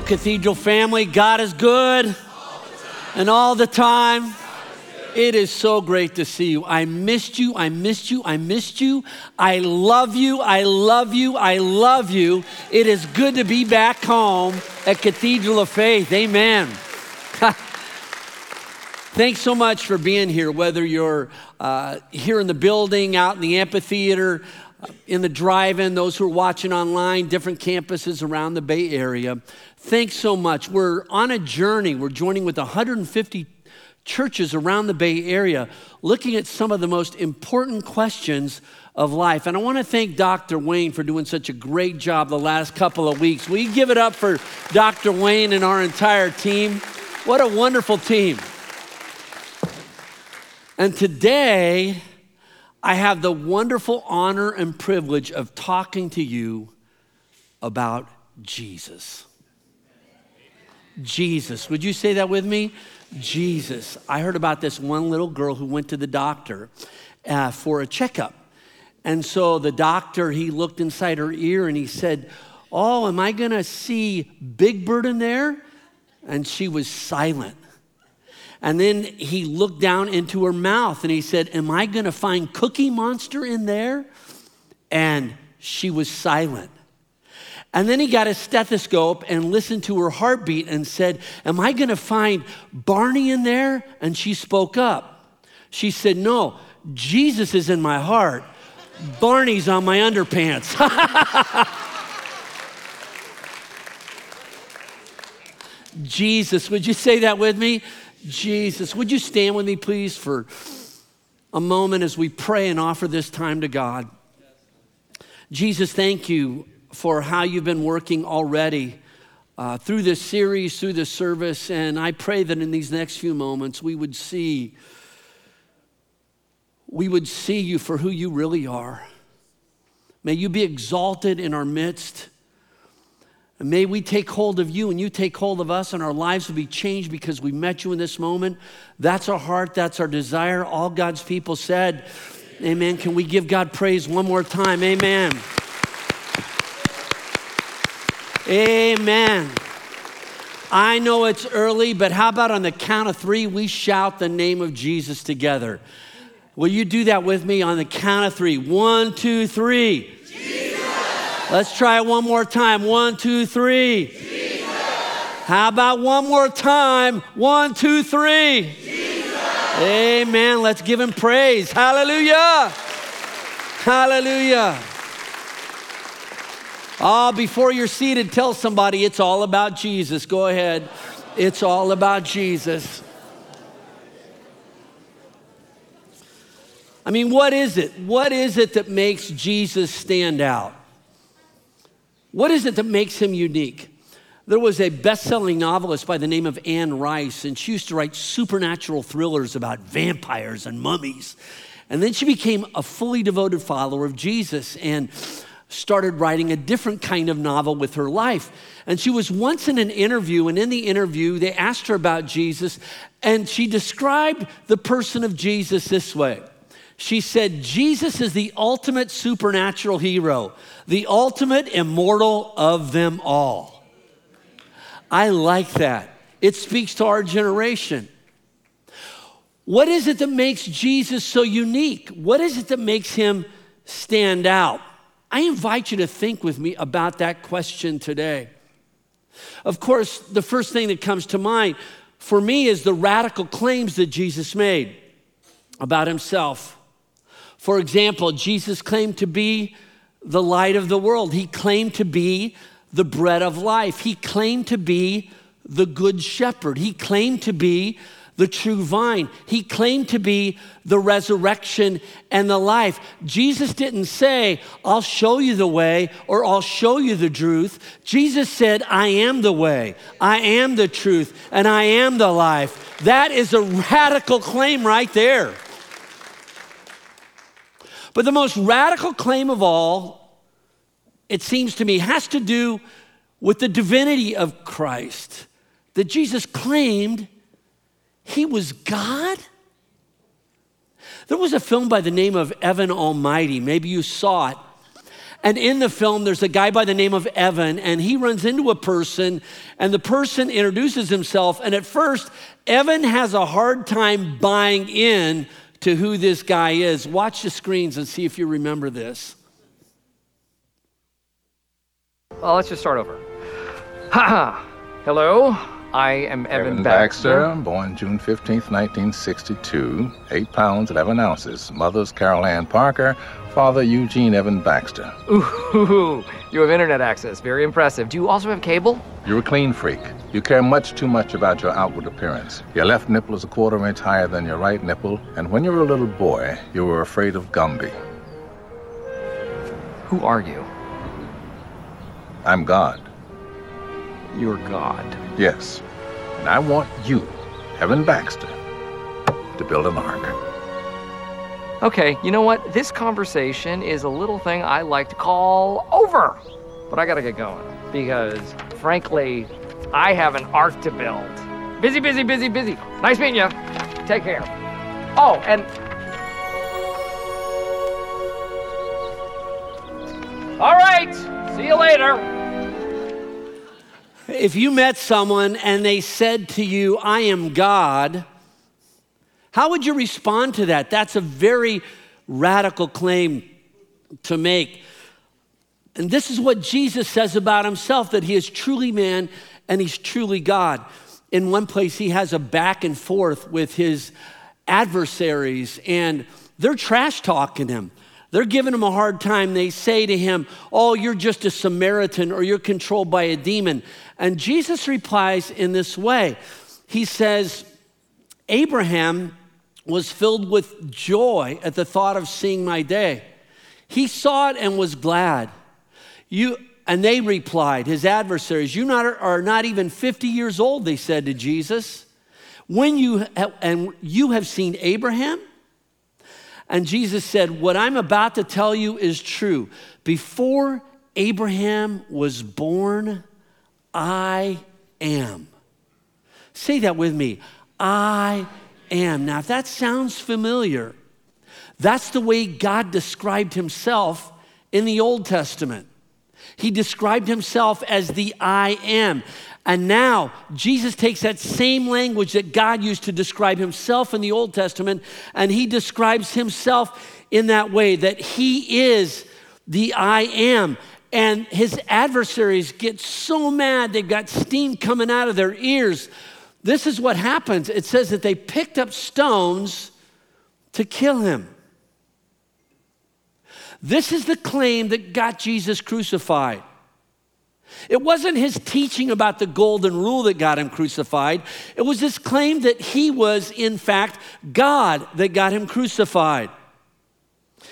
Cathedral family. God is good and all the time. It is so great to see you. I missed you. I missed you. I missed you. I love you. I love you. I love you. It is good to be back home at Cathedral of Faith. Amen. Thanks so much for being here, whether you're uh, here in the building, out in the amphitheater, in the drive in, those who are watching online, different campuses around the Bay Area. Thanks so much. We're on a journey. We're joining with 150 churches around the Bay Area looking at some of the most important questions of life. And I want to thank Dr. Wayne for doing such a great job the last couple of weeks. We give it up for Dr. Wayne and our entire team. What a wonderful team. And today, I have the wonderful honor and privilege of talking to you about Jesus. Jesus. Would you say that with me? Jesus. I heard about this one little girl who went to the doctor uh, for a checkup. And so the doctor, he looked inside her ear and he said, Oh, am I gonna see Big Bird in there? And she was silent. And then he looked down into her mouth and he said, Am I gonna find Cookie Monster in there? And she was silent. And then he got a stethoscope and listened to her heartbeat and said, Am I gonna find Barney in there? And she spoke up. She said, No, Jesus is in my heart. Barney's on my underpants. Jesus, would you say that with me? Jesus. Would you stand with me, please, for a moment as we pray and offer this time to God? Jesus, thank you for how you've been working already uh, through this series, through this service. And I pray that in these next few moments we would see, we would see you for who you really are. May you be exalted in our midst. And may we take hold of you and you take hold of us, and our lives will be changed because we met you in this moment. That's our heart, that's our desire. All God's people said, Amen. Can we give God praise one more time? Amen. Amen. I know it's early, but how about on the count of three, we shout the name of Jesus together? Will you do that with me on the count of three? One, two, three. Let's try it one more time. One, two, three. Jesus. How about one more time? One, two, three. Jesus. Amen. Let's give him praise. Hallelujah. Hallelujah. Ah, oh, before you're seated, tell somebody it's all about Jesus. Go ahead. It's all about Jesus. I mean, what is it? What is it that makes Jesus stand out? What is it that makes him unique? There was a best selling novelist by the name of Anne Rice, and she used to write supernatural thrillers about vampires and mummies. And then she became a fully devoted follower of Jesus. And started writing a different kind of novel with her life. And she was once in an interview, and in the interview, they asked her about Jesus, and she described the person of Jesus this way. She said, Jesus is the ultimate supernatural hero, the ultimate immortal of them all. I like that. It speaks to our generation. What is it that makes Jesus so unique? What is it that makes him stand out? I invite you to think with me about that question today. Of course, the first thing that comes to mind for me is the radical claims that Jesus made about himself. For example, Jesus claimed to be the light of the world, he claimed to be the bread of life, he claimed to be the good shepherd, he claimed to be the true vine. He claimed to be the resurrection and the life. Jesus didn't say, I'll show you the way or I'll show you the truth. Jesus said, I am the way, I am the truth, and I am the life. That is a radical claim right there. But the most radical claim of all, it seems to me, has to do with the divinity of Christ. That Jesus claimed he was God? There was a film by the name of Evan Almighty. Maybe you saw it. And in the film, there's a guy by the name of Evan, and he runs into a person, and the person introduces himself. And at first, Evan has a hard time buying in to who this guy is. Watch the screens and see if you remember this. Well, let's just start over. Haha, hello, I am Evan, Evan Baxter. Baxter, born June 15, 1962, 8 pounds 11 ounces. Mother's Carol Ann Parker, father Eugene Evan Baxter. Ooh, you have internet access. Very impressive. Do you also have cable? You're a clean freak. You care much too much about your outward appearance. Your left nipple is a quarter inch higher than your right nipple, and when you were a little boy, you were afraid of Gumby. Who are you? I'm God. You're God. Yes. And I want you, Evan Baxter, to build an ark. Okay, you know what? This conversation is a little thing I like to call over. But I gotta get going because, frankly, I have an ark to build. Busy, busy, busy, busy. Nice meeting you. Take care. Oh, and. All right. See you later. If you met someone and they said to you, I am God, how would you respond to that? That's a very radical claim to make. And this is what Jesus says about himself that he is truly man and he's truly God. In one place, he has a back and forth with his adversaries, and they're trash talking him. They're giving him a hard time. They say to him, Oh, you're just a Samaritan or you're controlled by a demon. And Jesus replies in this way He says, Abraham was filled with joy at the thought of seeing my day. He saw it and was glad. You, and they replied, his adversaries, You not, are not even 50 years old, they said to Jesus. When you and you have seen Abraham? And Jesus said, What I'm about to tell you is true. Before Abraham was born, I am. Say that with me. I am. Now, if that sounds familiar, that's the way God described himself in the Old Testament. He described himself as the I am. And now Jesus takes that same language that God used to describe himself in the Old Testament, and he describes himself in that way that he is the I am. And his adversaries get so mad, they've got steam coming out of their ears. This is what happens. It says that they picked up stones to kill him. This is the claim that got Jesus crucified. It wasn't his teaching about the golden rule that got him crucified. It was his claim that he was, in fact, God that got him crucified.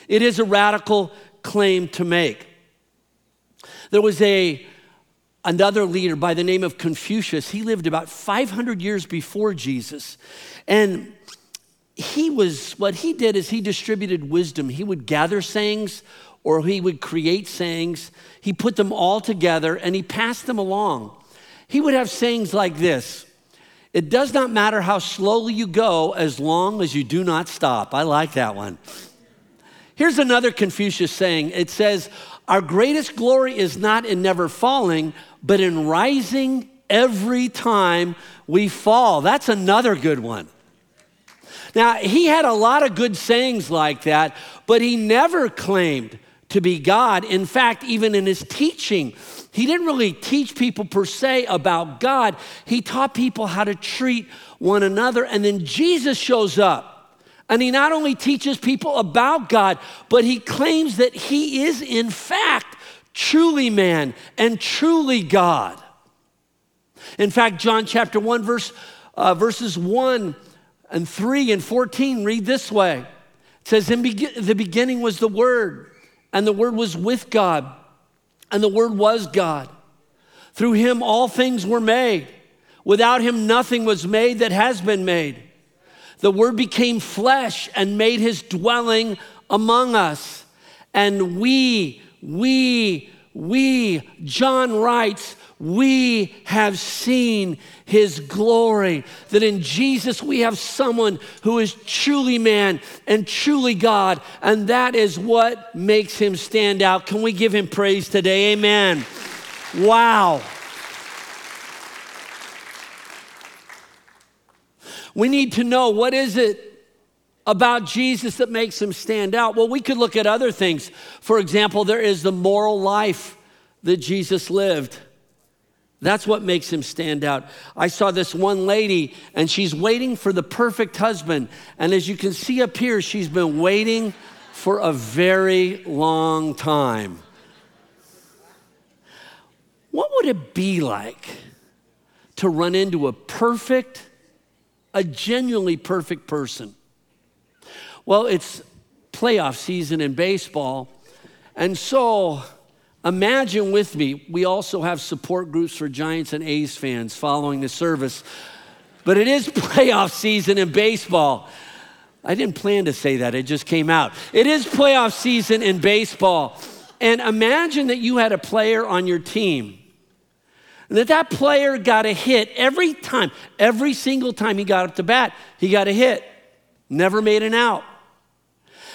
It is a radical claim to make. There was a, another leader by the name of Confucius. He lived about 500 years before Jesus. And he was, what he did is he distributed wisdom. He would gather sayings or he would create sayings. He put them all together and he passed them along. He would have sayings like this It does not matter how slowly you go as long as you do not stop. I like that one. Here's another Confucius saying it says, Our greatest glory is not in never falling, but in rising every time we fall. That's another good one. Now, he had a lot of good sayings like that, but he never claimed to be God. In fact, even in his teaching, he didn't really teach people per se about God. He taught people how to treat one another. And then Jesus shows up. And he not only teaches people about God, but he claims that he is, in fact, truly man and truly God. In fact, John chapter 1, verse, uh, verses 1 and 3 and 14 read this way it says, In be- the beginning was the Word, and the Word was with God, and the Word was God. Through him all things were made. Without him nothing was made that has been made. The Word became flesh and made his dwelling among us. And we, we, we, John writes, we have seen his glory. That in Jesus we have someone who is truly man and truly God, and that is what makes him stand out. Can we give him praise today? Amen. Wow. We need to know what is it about Jesus that makes him stand out? Well, we could look at other things. For example, there is the moral life that Jesus lived. That's what makes him stand out. I saw this one lady, and she's waiting for the perfect husband. And as you can see up here, she's been waiting for a very long time. What would it be like to run into a perfect, a genuinely perfect person? Well, it's playoff season in baseball. And so imagine with me, we also have support groups for Giants and A's fans following the service. But it is playoff season in baseball. I didn't plan to say that, it just came out. It is playoff season in baseball. And imagine that you had a player on your team. And that that player got a hit every time, every single time he got up to bat, he got a hit. Never made an out.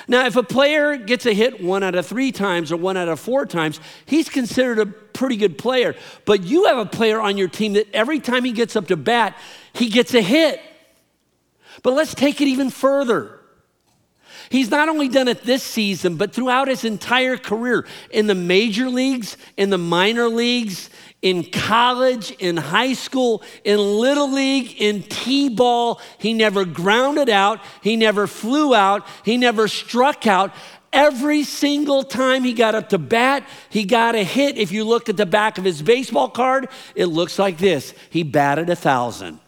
Now, if a player gets a hit one out of three times or one out of four times, he's considered a pretty good player. But you have a player on your team that every time he gets up to bat, he gets a hit. But let's take it even further. He's not only done it this season, but throughout his entire career in the major leagues, in the minor leagues, in college, in high school, in little league, in T ball. He never grounded out, he never flew out, he never struck out. Every single time he got up to bat, he got a hit. If you look at the back of his baseball card, it looks like this he batted a thousand.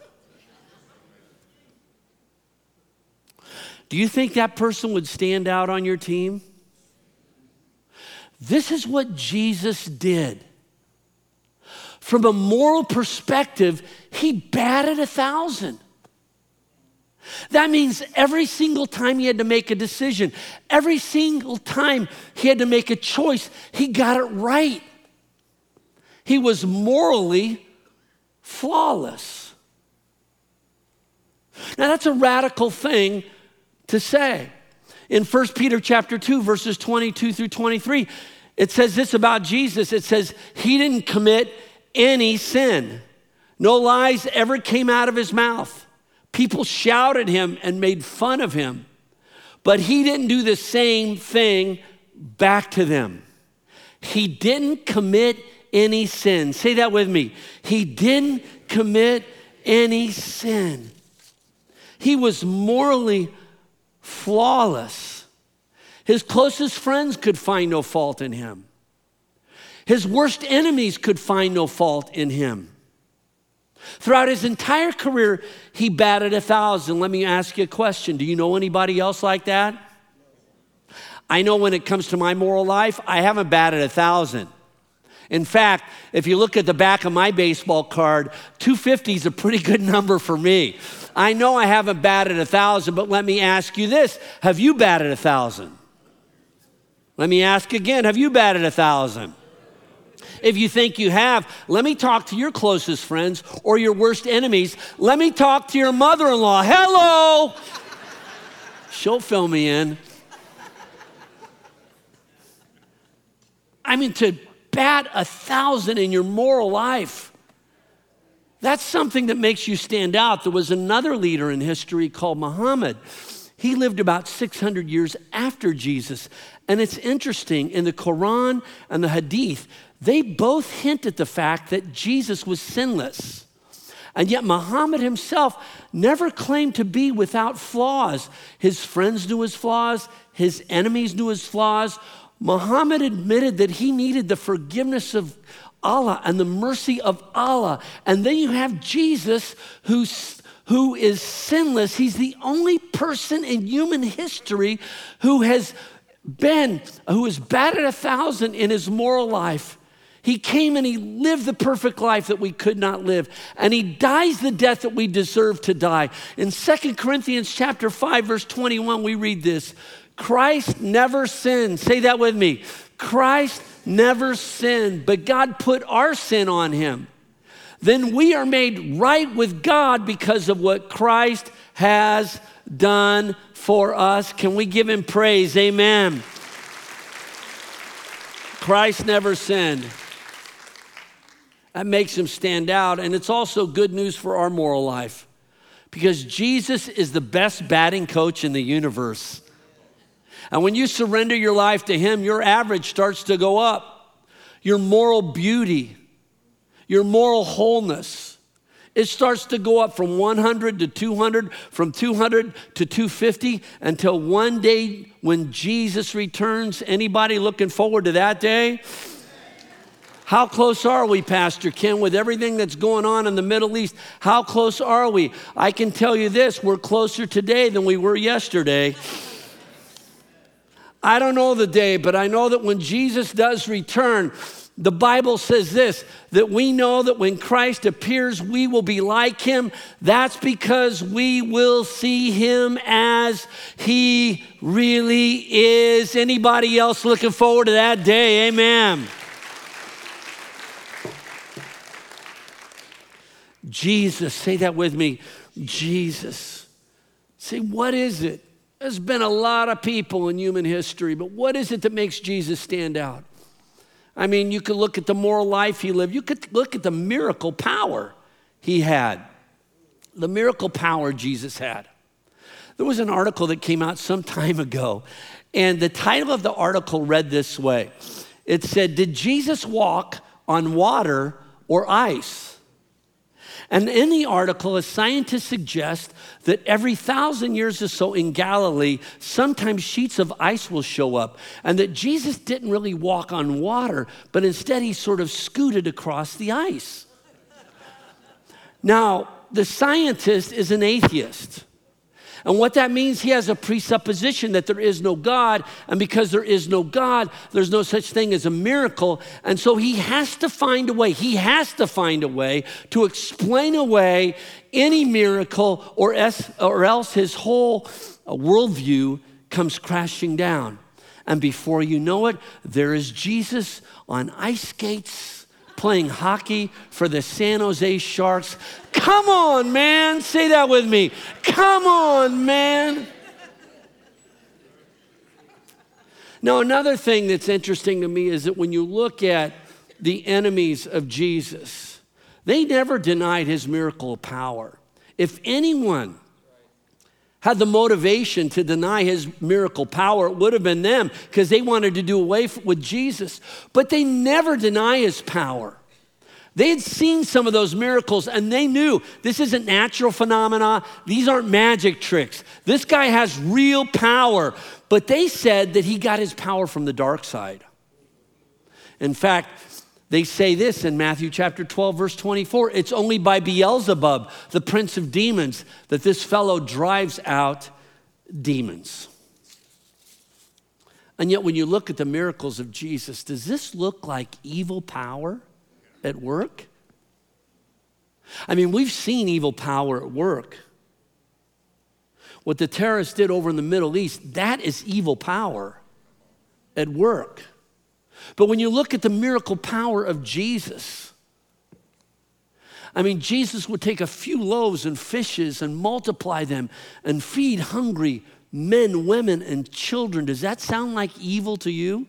Do you think that person would stand out on your team? This is what Jesus did from a moral perspective, he batted a thousand. That means every single time he had to make a decision, every single time he had to make a choice, he got it right. He was morally flawless. Now that's a radical thing to say. In 1 Peter chapter 2 verses 22 through 23, it says this about Jesus. It says he didn't commit any sin. No lies ever came out of his mouth. People shouted him and made fun of him, but he didn't do the same thing back to them. He didn't commit any sin. Say that with me. He didn't commit any sin. He was morally flawless. His closest friends could find no fault in him. His worst enemies could find no fault in him. Throughout his entire career, he batted a thousand. Let me ask you a question Do you know anybody else like that? I know when it comes to my moral life, I haven't batted a thousand. In fact, if you look at the back of my baseball card, 250 is a pretty good number for me. I know I haven't batted a thousand, but let me ask you this Have you batted a thousand? Let me ask again Have you batted a thousand? If you think you have, let me talk to your closest friends or your worst enemies. Let me talk to your mother in law. Hello! She'll fill me in. I mean, to bat a thousand in your moral life. That's something that makes you stand out. There was another leader in history called Muhammad. He lived about 600 years after Jesus. And it's interesting, in the Quran and the Hadith, they both hint at the fact that Jesus was sinless. And yet, Muhammad himself never claimed to be without flaws. His friends knew his flaws, his enemies knew his flaws. Muhammad admitted that he needed the forgiveness of Allah and the mercy of Allah. And then you have Jesus who's who is sinless. He's the only person in human history who has been, who has batted a thousand in his moral life. He came and he lived the perfect life that we could not live. And he dies the death that we deserve to die. In Second Corinthians chapter 5 verse 21 we read this. Christ never sinned. Say that with me. Christ never sinned, but God put our sin on him. Then we are made right with God because of what Christ has done for us. Can we give him praise? Amen. Christ never sinned. That makes him stand out. And it's also good news for our moral life because Jesus is the best batting coach in the universe. And when you surrender your life to him, your average starts to go up. Your moral beauty, your moral wholeness, it starts to go up from 100 to 200, from 200 to 250 until one day when Jesus returns. Anybody looking forward to that day? How close are we, Pastor Ken, with everything that's going on in the Middle East? How close are we? I can tell you this we're closer today than we were yesterday. I don't know the day, but I know that when Jesus does return, the Bible says this that we know that when Christ appears, we will be like him. That's because we will see him as he really is. Anybody else looking forward to that day? Amen. Jesus, say that with me. Jesus. See, what is it? There's been a lot of people in human history, but what is it that makes Jesus stand out? I mean, you could look at the moral life he lived, you could look at the miracle power he had, the miracle power Jesus had. There was an article that came out some time ago, and the title of the article read this way It said, Did Jesus walk on water or ice? And in the article, a scientist suggests that every thousand years or so in Galilee, sometimes sheets of ice will show up, and that Jesus didn't really walk on water, but instead he sort of scooted across the ice. Now, the scientist is an atheist. And what that means, he has a presupposition that there is no God. And because there is no God, there's no such thing as a miracle. And so he has to find a way, he has to find a way to explain away any miracle, or, es- or else his whole uh, worldview comes crashing down. And before you know it, there is Jesus on ice skates playing hockey for the San Jose Sharks. Come on, man. Say that with me. Come on, man. Now, another thing that's interesting to me is that when you look at the enemies of Jesus, they never denied his miracle power. If anyone had the motivation to deny his miracle power, it would have been them because they wanted to do away with Jesus. But they never deny his power. They had seen some of those miracles and they knew this isn't natural phenomena. These aren't magic tricks. This guy has real power. But they said that he got his power from the dark side. In fact, they say this in Matthew chapter 12, verse 24 it's only by Beelzebub, the prince of demons, that this fellow drives out demons. And yet, when you look at the miracles of Jesus, does this look like evil power at work? I mean, we've seen evil power at work. What the terrorists did over in the Middle East, that is evil power at work. But when you look at the miracle power of Jesus, I mean, Jesus would take a few loaves and fishes and multiply them and feed hungry men, women, and children. Does that sound like evil to you?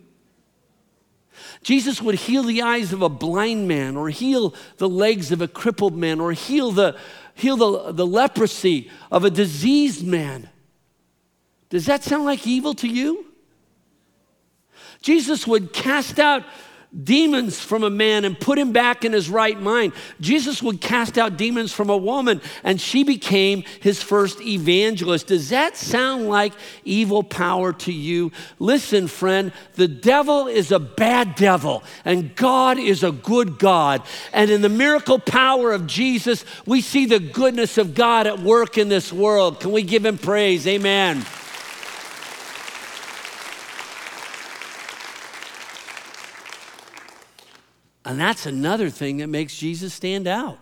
Jesus would heal the eyes of a blind man, or heal the legs of a crippled man, or heal the, heal the, the leprosy of a diseased man. Does that sound like evil to you? Jesus would cast out demons from a man and put him back in his right mind. Jesus would cast out demons from a woman and she became his first evangelist. Does that sound like evil power to you? Listen, friend, the devil is a bad devil and God is a good God. And in the miracle power of Jesus, we see the goodness of God at work in this world. Can we give him praise? Amen. And that's another thing that makes Jesus stand out.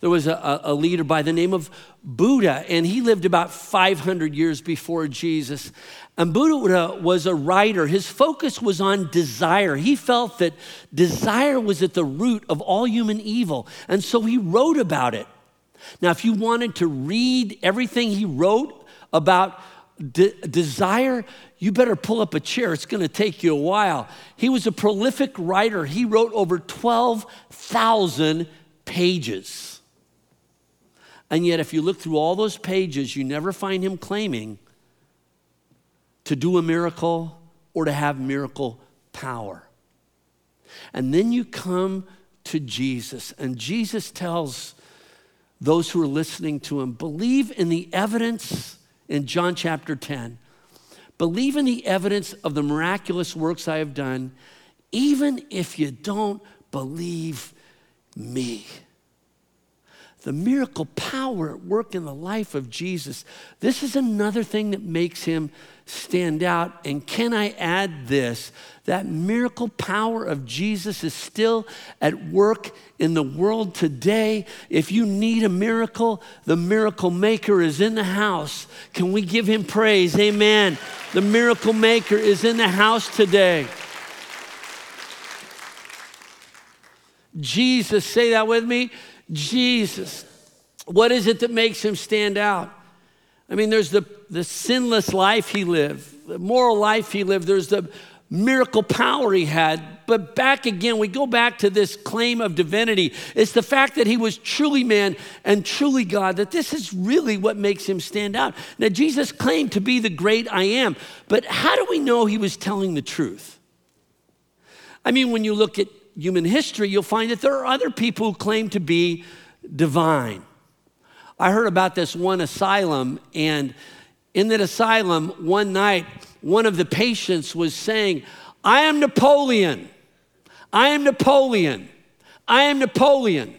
There was a, a, leader by the name of Buddha, and he lived about 500 years before Jesus. And Buddha was a writer. His focus was on desire. He felt that desire was at the root of all human evil, and so he wrote about it. Now, if you wanted to read everything he wrote about de- desire, you better pull up a chair. It's going to take you a while. He was a prolific writer. He wrote over 12,000 pages. And yet, if you look through all those pages, you never find him claiming to do a miracle or to have miracle power. And then you come to Jesus, and Jesus tells those who are listening to him believe in the evidence in John chapter 10. Believe in the evidence of the miraculous works I have done, even if you don't believe me. The miracle power at work in the life of Jesus. This is another thing that makes him stand out. And can I add this? That miracle power of Jesus is still at work in the world today. If you need a miracle, the miracle maker is in the house. Can we give him praise? Amen. The miracle maker is in the house today. Jesus, say that with me. Jesus. What is it that makes him stand out? I mean, there's the, the sinless life he lived, the moral life he lived, there's the miracle power he had. But back again, we go back to this claim of divinity. It's the fact that he was truly man and truly God, that this is really what makes him stand out. Now, Jesus claimed to be the great I am, but how do we know he was telling the truth? I mean, when you look at human history, you'll find that there are other people who claim to be divine. I heard about this one asylum, and in that asylum, one night, one of the patients was saying, I am Napoleon. I am Napoleon. I am Napoleon.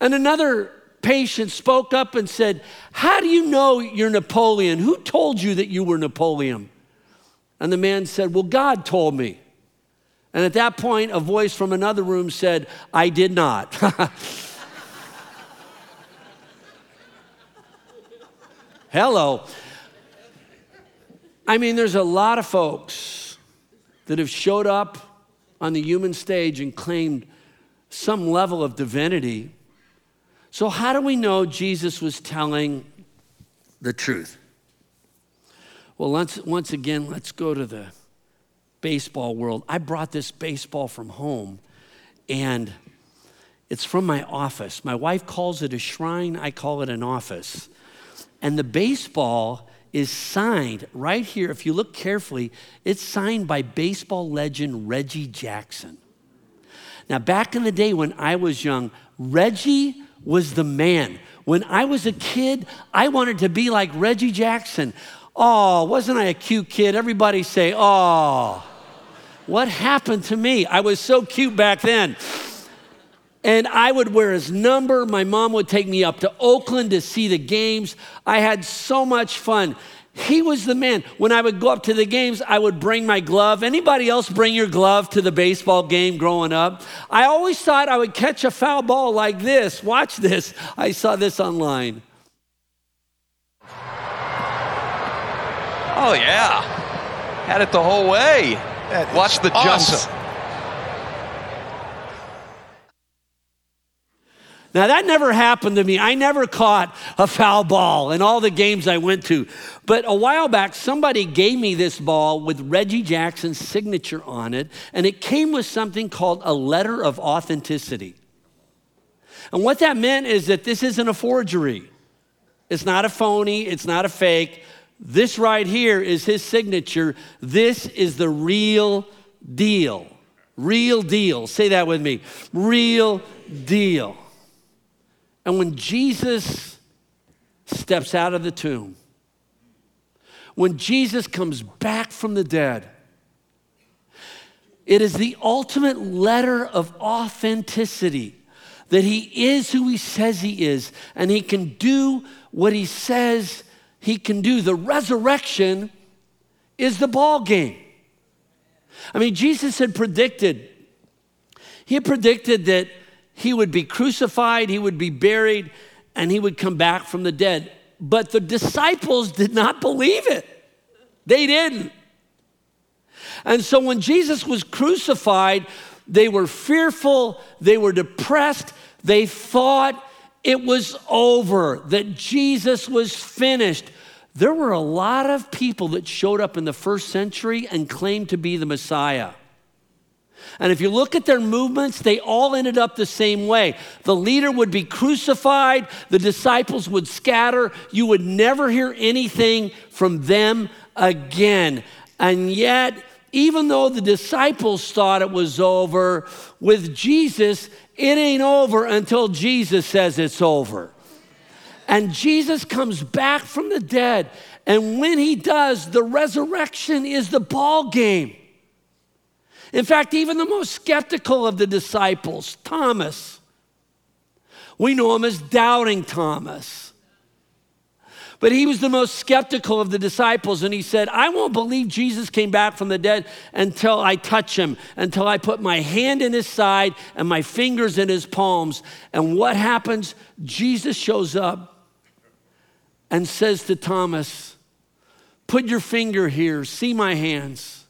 And another patient spoke up and said, How do you know you're Napoleon? Who told you that you were Napoleon? And the man said, Well, God told me. And at that point, a voice from another room said, I did not. Hello. I mean, there's a lot of folks that have showed up on the human stage and claimed some level of divinity. So, how do we know Jesus was telling the truth? Well, let's, once again, let's go to the baseball world. I brought this baseball from home, and it's from my office. My wife calls it a shrine, I call it an office. And the baseball is signed right here. If you look carefully, it's signed by baseball legend Reggie Jackson. Now, back in the day when I was young, Reggie was the man. When I was a kid, I wanted to be like Reggie Jackson. Oh, wasn't I a cute kid? Everybody say, oh. What happened to me? I was so cute back then. And I would wear his number. My mom would take me up to Oakland to see the games. I had so much fun. He was the man. When I would go up to the games, I would bring my glove. Anybody else bring your glove to the baseball game growing up? I always thought I would catch a foul ball like this. Watch this. I saw this online. Oh, yeah. Had it the whole way. Watch the awesome. jumps. Now, that never happened to me. I never caught a foul ball in all the games I went to. But a while back, somebody gave me this ball with Reggie Jackson's signature on it, and it came with something called a letter of authenticity. And what that meant is that this isn't a forgery, it's not a phony, it's not a fake. This right here is his signature. This is the real deal. Real deal. Say that with me. Real deal. And when Jesus steps out of the tomb, when Jesus comes back from the dead, it is the ultimate letter of authenticity that he is who he says he is and he can do what he says he can do. The resurrection is the ball game. I mean, Jesus had predicted, he had predicted that he would be crucified, he would be buried, and he would come back from the dead. But the disciples did not believe it. They didn't. And so when Jesus was crucified, they were fearful, they were depressed, they thought it was over, that Jesus was finished. There were a lot of people that showed up in the first century and claimed to be the Messiah. And if you look at their movements, they all ended up the same way. The leader would be crucified, the disciples would scatter, you would never hear anything from them again. And yet, even though the disciples thought it was over, with Jesus, it ain't over until Jesus says it's over. And Jesus comes back from the dead. And when he does, the resurrection is the ball game. In fact, even the most skeptical of the disciples, Thomas, we know him as Doubting Thomas. But he was the most skeptical of the disciples, and he said, I won't believe Jesus came back from the dead until I touch him, until I put my hand in his side and my fingers in his palms. And what happens? Jesus shows up and says to Thomas, Put your finger here, see my hands.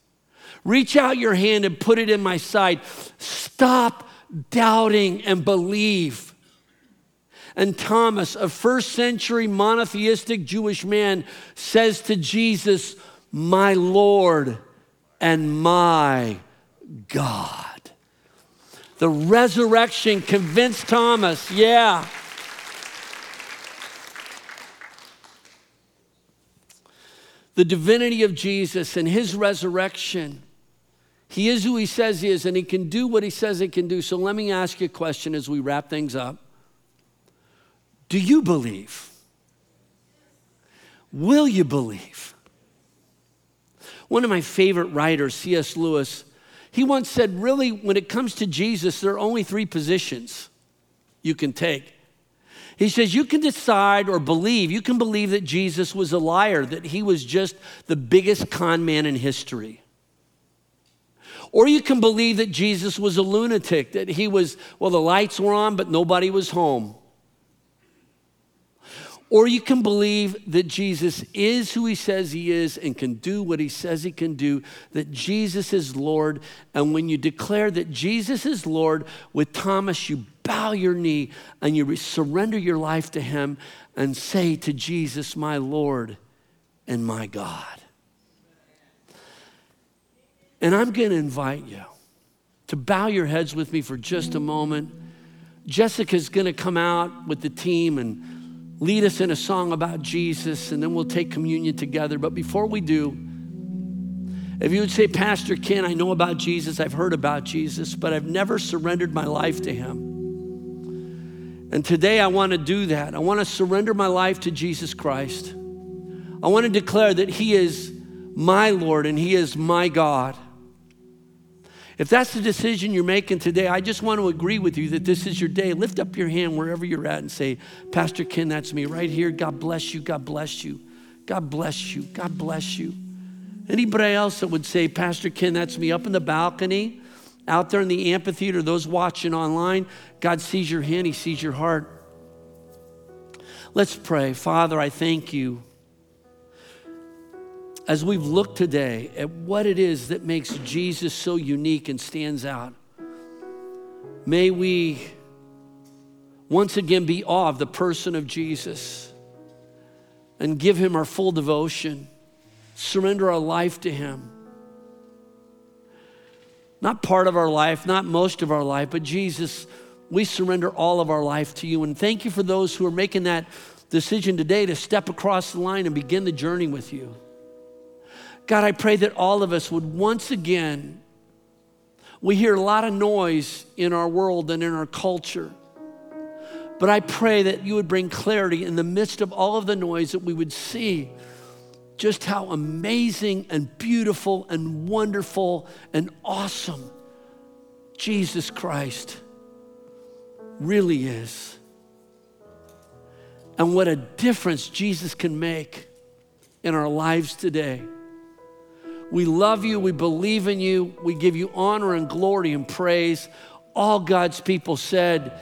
Reach out your hand and put it in my side. Stop doubting and believe. And Thomas, a first century monotheistic Jewish man, says to Jesus, My Lord and my God. The resurrection convinced Thomas, yeah. The divinity of Jesus and his resurrection he is who he says he is, and he can do what he says he can do. So let me ask you a question as we wrap things up. Do you believe? Will you believe? One of my favorite writers, C.S. Lewis, he once said, really, when it comes to Jesus, there are only three positions you can take. He says, you can decide or believe, you can believe that Jesus was a liar, that he was just the biggest con man in history. Or you can believe that Jesus was a lunatic, that he was, well, the lights were on, but nobody was home. Or you can believe that Jesus is who he says he is and can do what he says he can do, that Jesus is Lord. And when you declare that Jesus is Lord with Thomas, you bow your knee and you surrender your life to him and say to Jesus, My Lord and my God. And I'm going to invite you to bow your heads with me for just a moment. Jessica's going to come out with the team and lead us in a song about Jesus, and then we'll take communion together. But before we do, if you would say, Pastor Ken, I know about Jesus, I've heard about Jesus, but I've never surrendered my life to him. And today I want to do that. I want to surrender my life to Jesus Christ. I want to declare that he is my Lord and he is my God. If that's the decision you're making today, I just want to agree with you that this is your day. Lift up your hand wherever you're at and say, Pastor Ken, that's me right here. God bless you. God bless you. God bless you. God bless you. Anybody else that would say, Pastor Ken, that's me up in the balcony, out there in the amphitheater, those watching online, God sees your hand, He sees your heart. Let's pray. Father, I thank you as we've looked today at what it is that makes Jesus so unique and stands out, may we once again be awe of the person of Jesus and give him our full devotion, surrender our life to him. Not part of our life, not most of our life, but Jesus, we surrender all of our life to you. And thank you for those who are making that decision today to step across the line and begin the journey with you. God, I pray that all of us would once again, we hear a lot of noise in our world and in our culture. But I pray that you would bring clarity in the midst of all of the noise, that we would see just how amazing and beautiful and wonderful and awesome Jesus Christ really is. And what a difference Jesus can make in our lives today. We love you. We believe in you. We give you honor and glory and praise. all God's people said,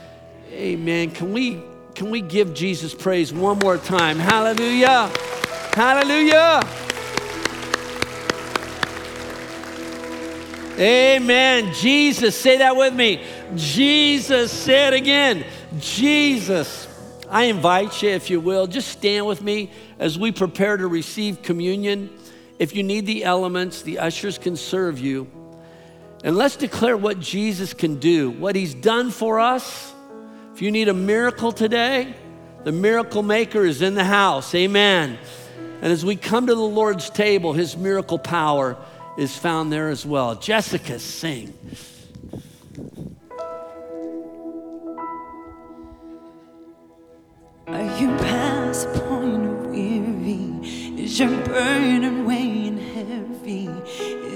Amen. Can we can we give Jesus praise one more time? Hallelujah. Hallelujah. Amen. Jesus, say that with me. Jesus, say it again. Jesus. I invite you, if you will, just stand with me as we prepare to receive communion. If you need the elements, the ushers can serve you. And let's declare what Jesus can do, what he's done for us. If you need a miracle today, the miracle maker is in the house. Amen. And as we come to the Lord's table, his miracle power is found there as well. Jessica, sing. Are you Is your burden weighing heavy?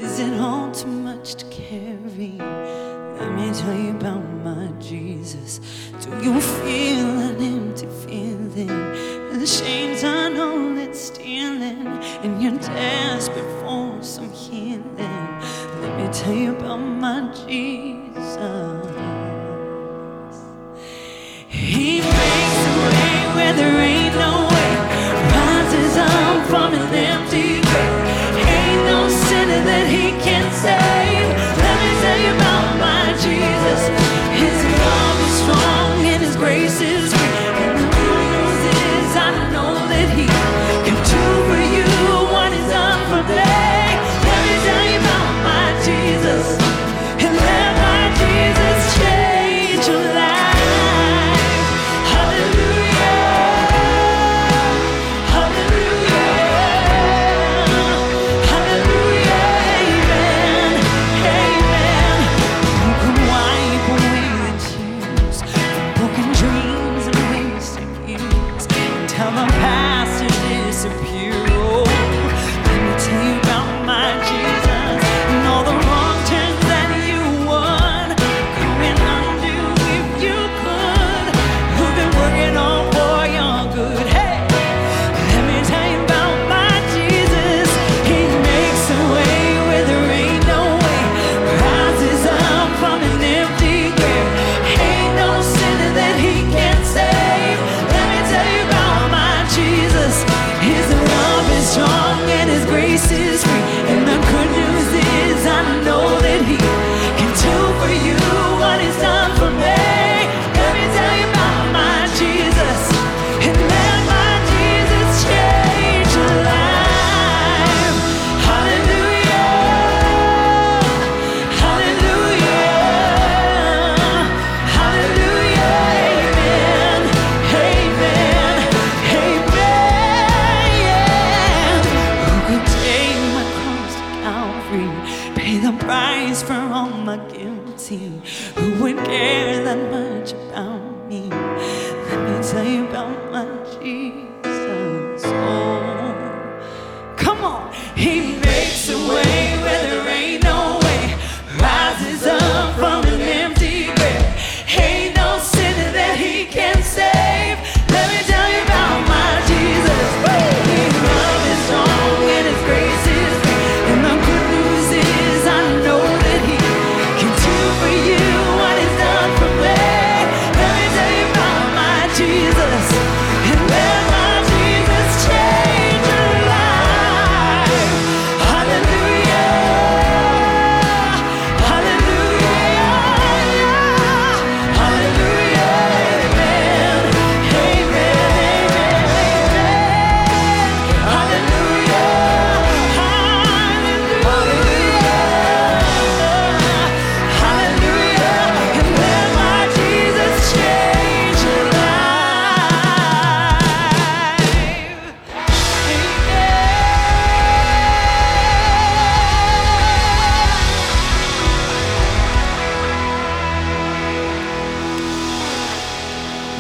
Is it all too much to carry? Let me tell you about my Jesus. Do you feel an empty feeling? The shames are all that's stealing, and you're desperate for some healing. Let me tell you about my Jesus. He makes a way where there ain't no way. Up from empty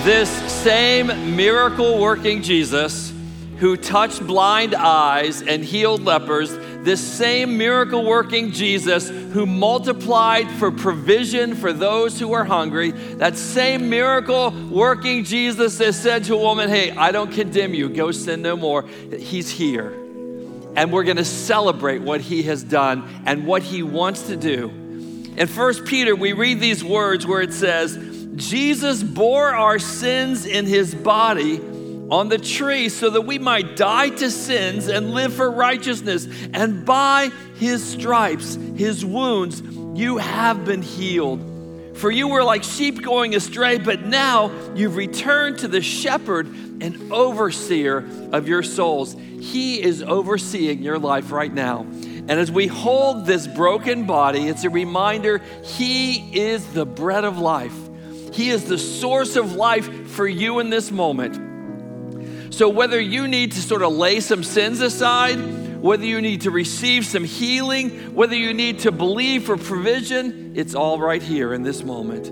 This same miracle working Jesus who touched blind eyes and healed lepers, this same miracle working Jesus who multiplied for provision for those who were hungry, that same miracle working Jesus that said to a woman, Hey, I don't condemn you, go sin no more. He's here. And we're gonna celebrate what he has done and what he wants to do. In 1 Peter, we read these words where it says, Jesus bore our sins in his body on the tree so that we might die to sins and live for righteousness. And by his stripes, his wounds, you have been healed. For you were like sheep going astray, but now you've returned to the shepherd and overseer of your souls. He is overseeing your life right now. And as we hold this broken body, it's a reminder He is the bread of life. He is the source of life for you in this moment. So, whether you need to sort of lay some sins aside, whether you need to receive some healing, whether you need to believe for provision, it's all right here in this moment.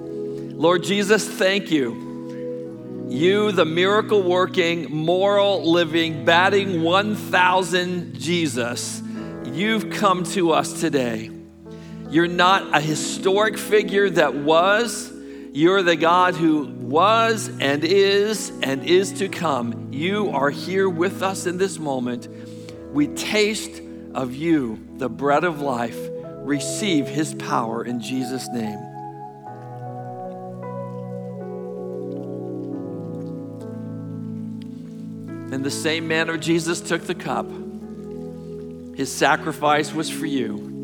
Lord Jesus, thank you. You, the miracle working, moral living, batting 1,000 Jesus, you've come to us today. You're not a historic figure that was, you're the God who was and is and is to come. You are here with us in this moment. We taste of you, the bread of life. Receive his power in Jesus' name. In the same manner, Jesus took the cup. His sacrifice was for you.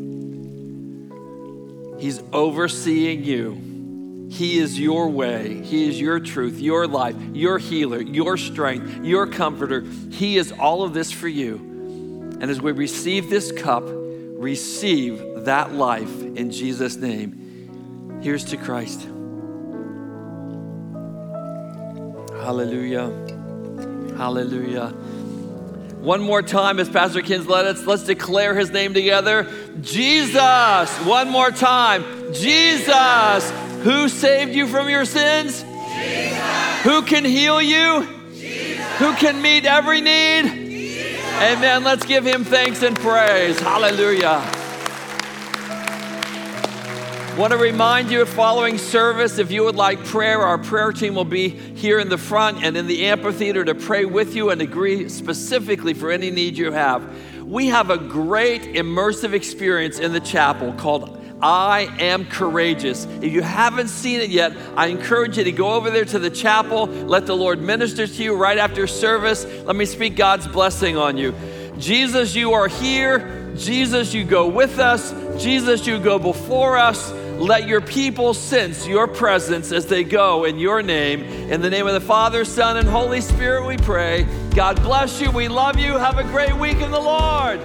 He's overseeing you. He is your way. He is your truth, your life, your healer, your strength, your comforter. He is all of this for you. And as we receive this cup, receive that life in Jesus' name. Here's to Christ. Hallelujah. Hallelujah. One more time, as Pastor Kins led us, let's declare his name together. Jesus. One more time. Jesus. Who saved you from your sins? Jesus. Who can heal you? Jesus. Who can meet every need? Jesus. Amen. Let's give him thanks and praise. Hallelujah. Want to remind you, of following service, if you would like prayer, our prayer team will be here in the front and in the amphitheater to pray with you and agree specifically for any need you have. We have a great immersive experience in the chapel called I Am Courageous. If you haven't seen it yet, I encourage you to go over there to the chapel, let the Lord minister to you right after service. Let me speak God's blessing on you. Jesus, you are here. Jesus, you go with us. Jesus, you go before us. Let your people sense your presence as they go in your name. In the name of the Father, Son, and Holy Spirit, we pray. God bless you. We love you. Have a great week in the Lord.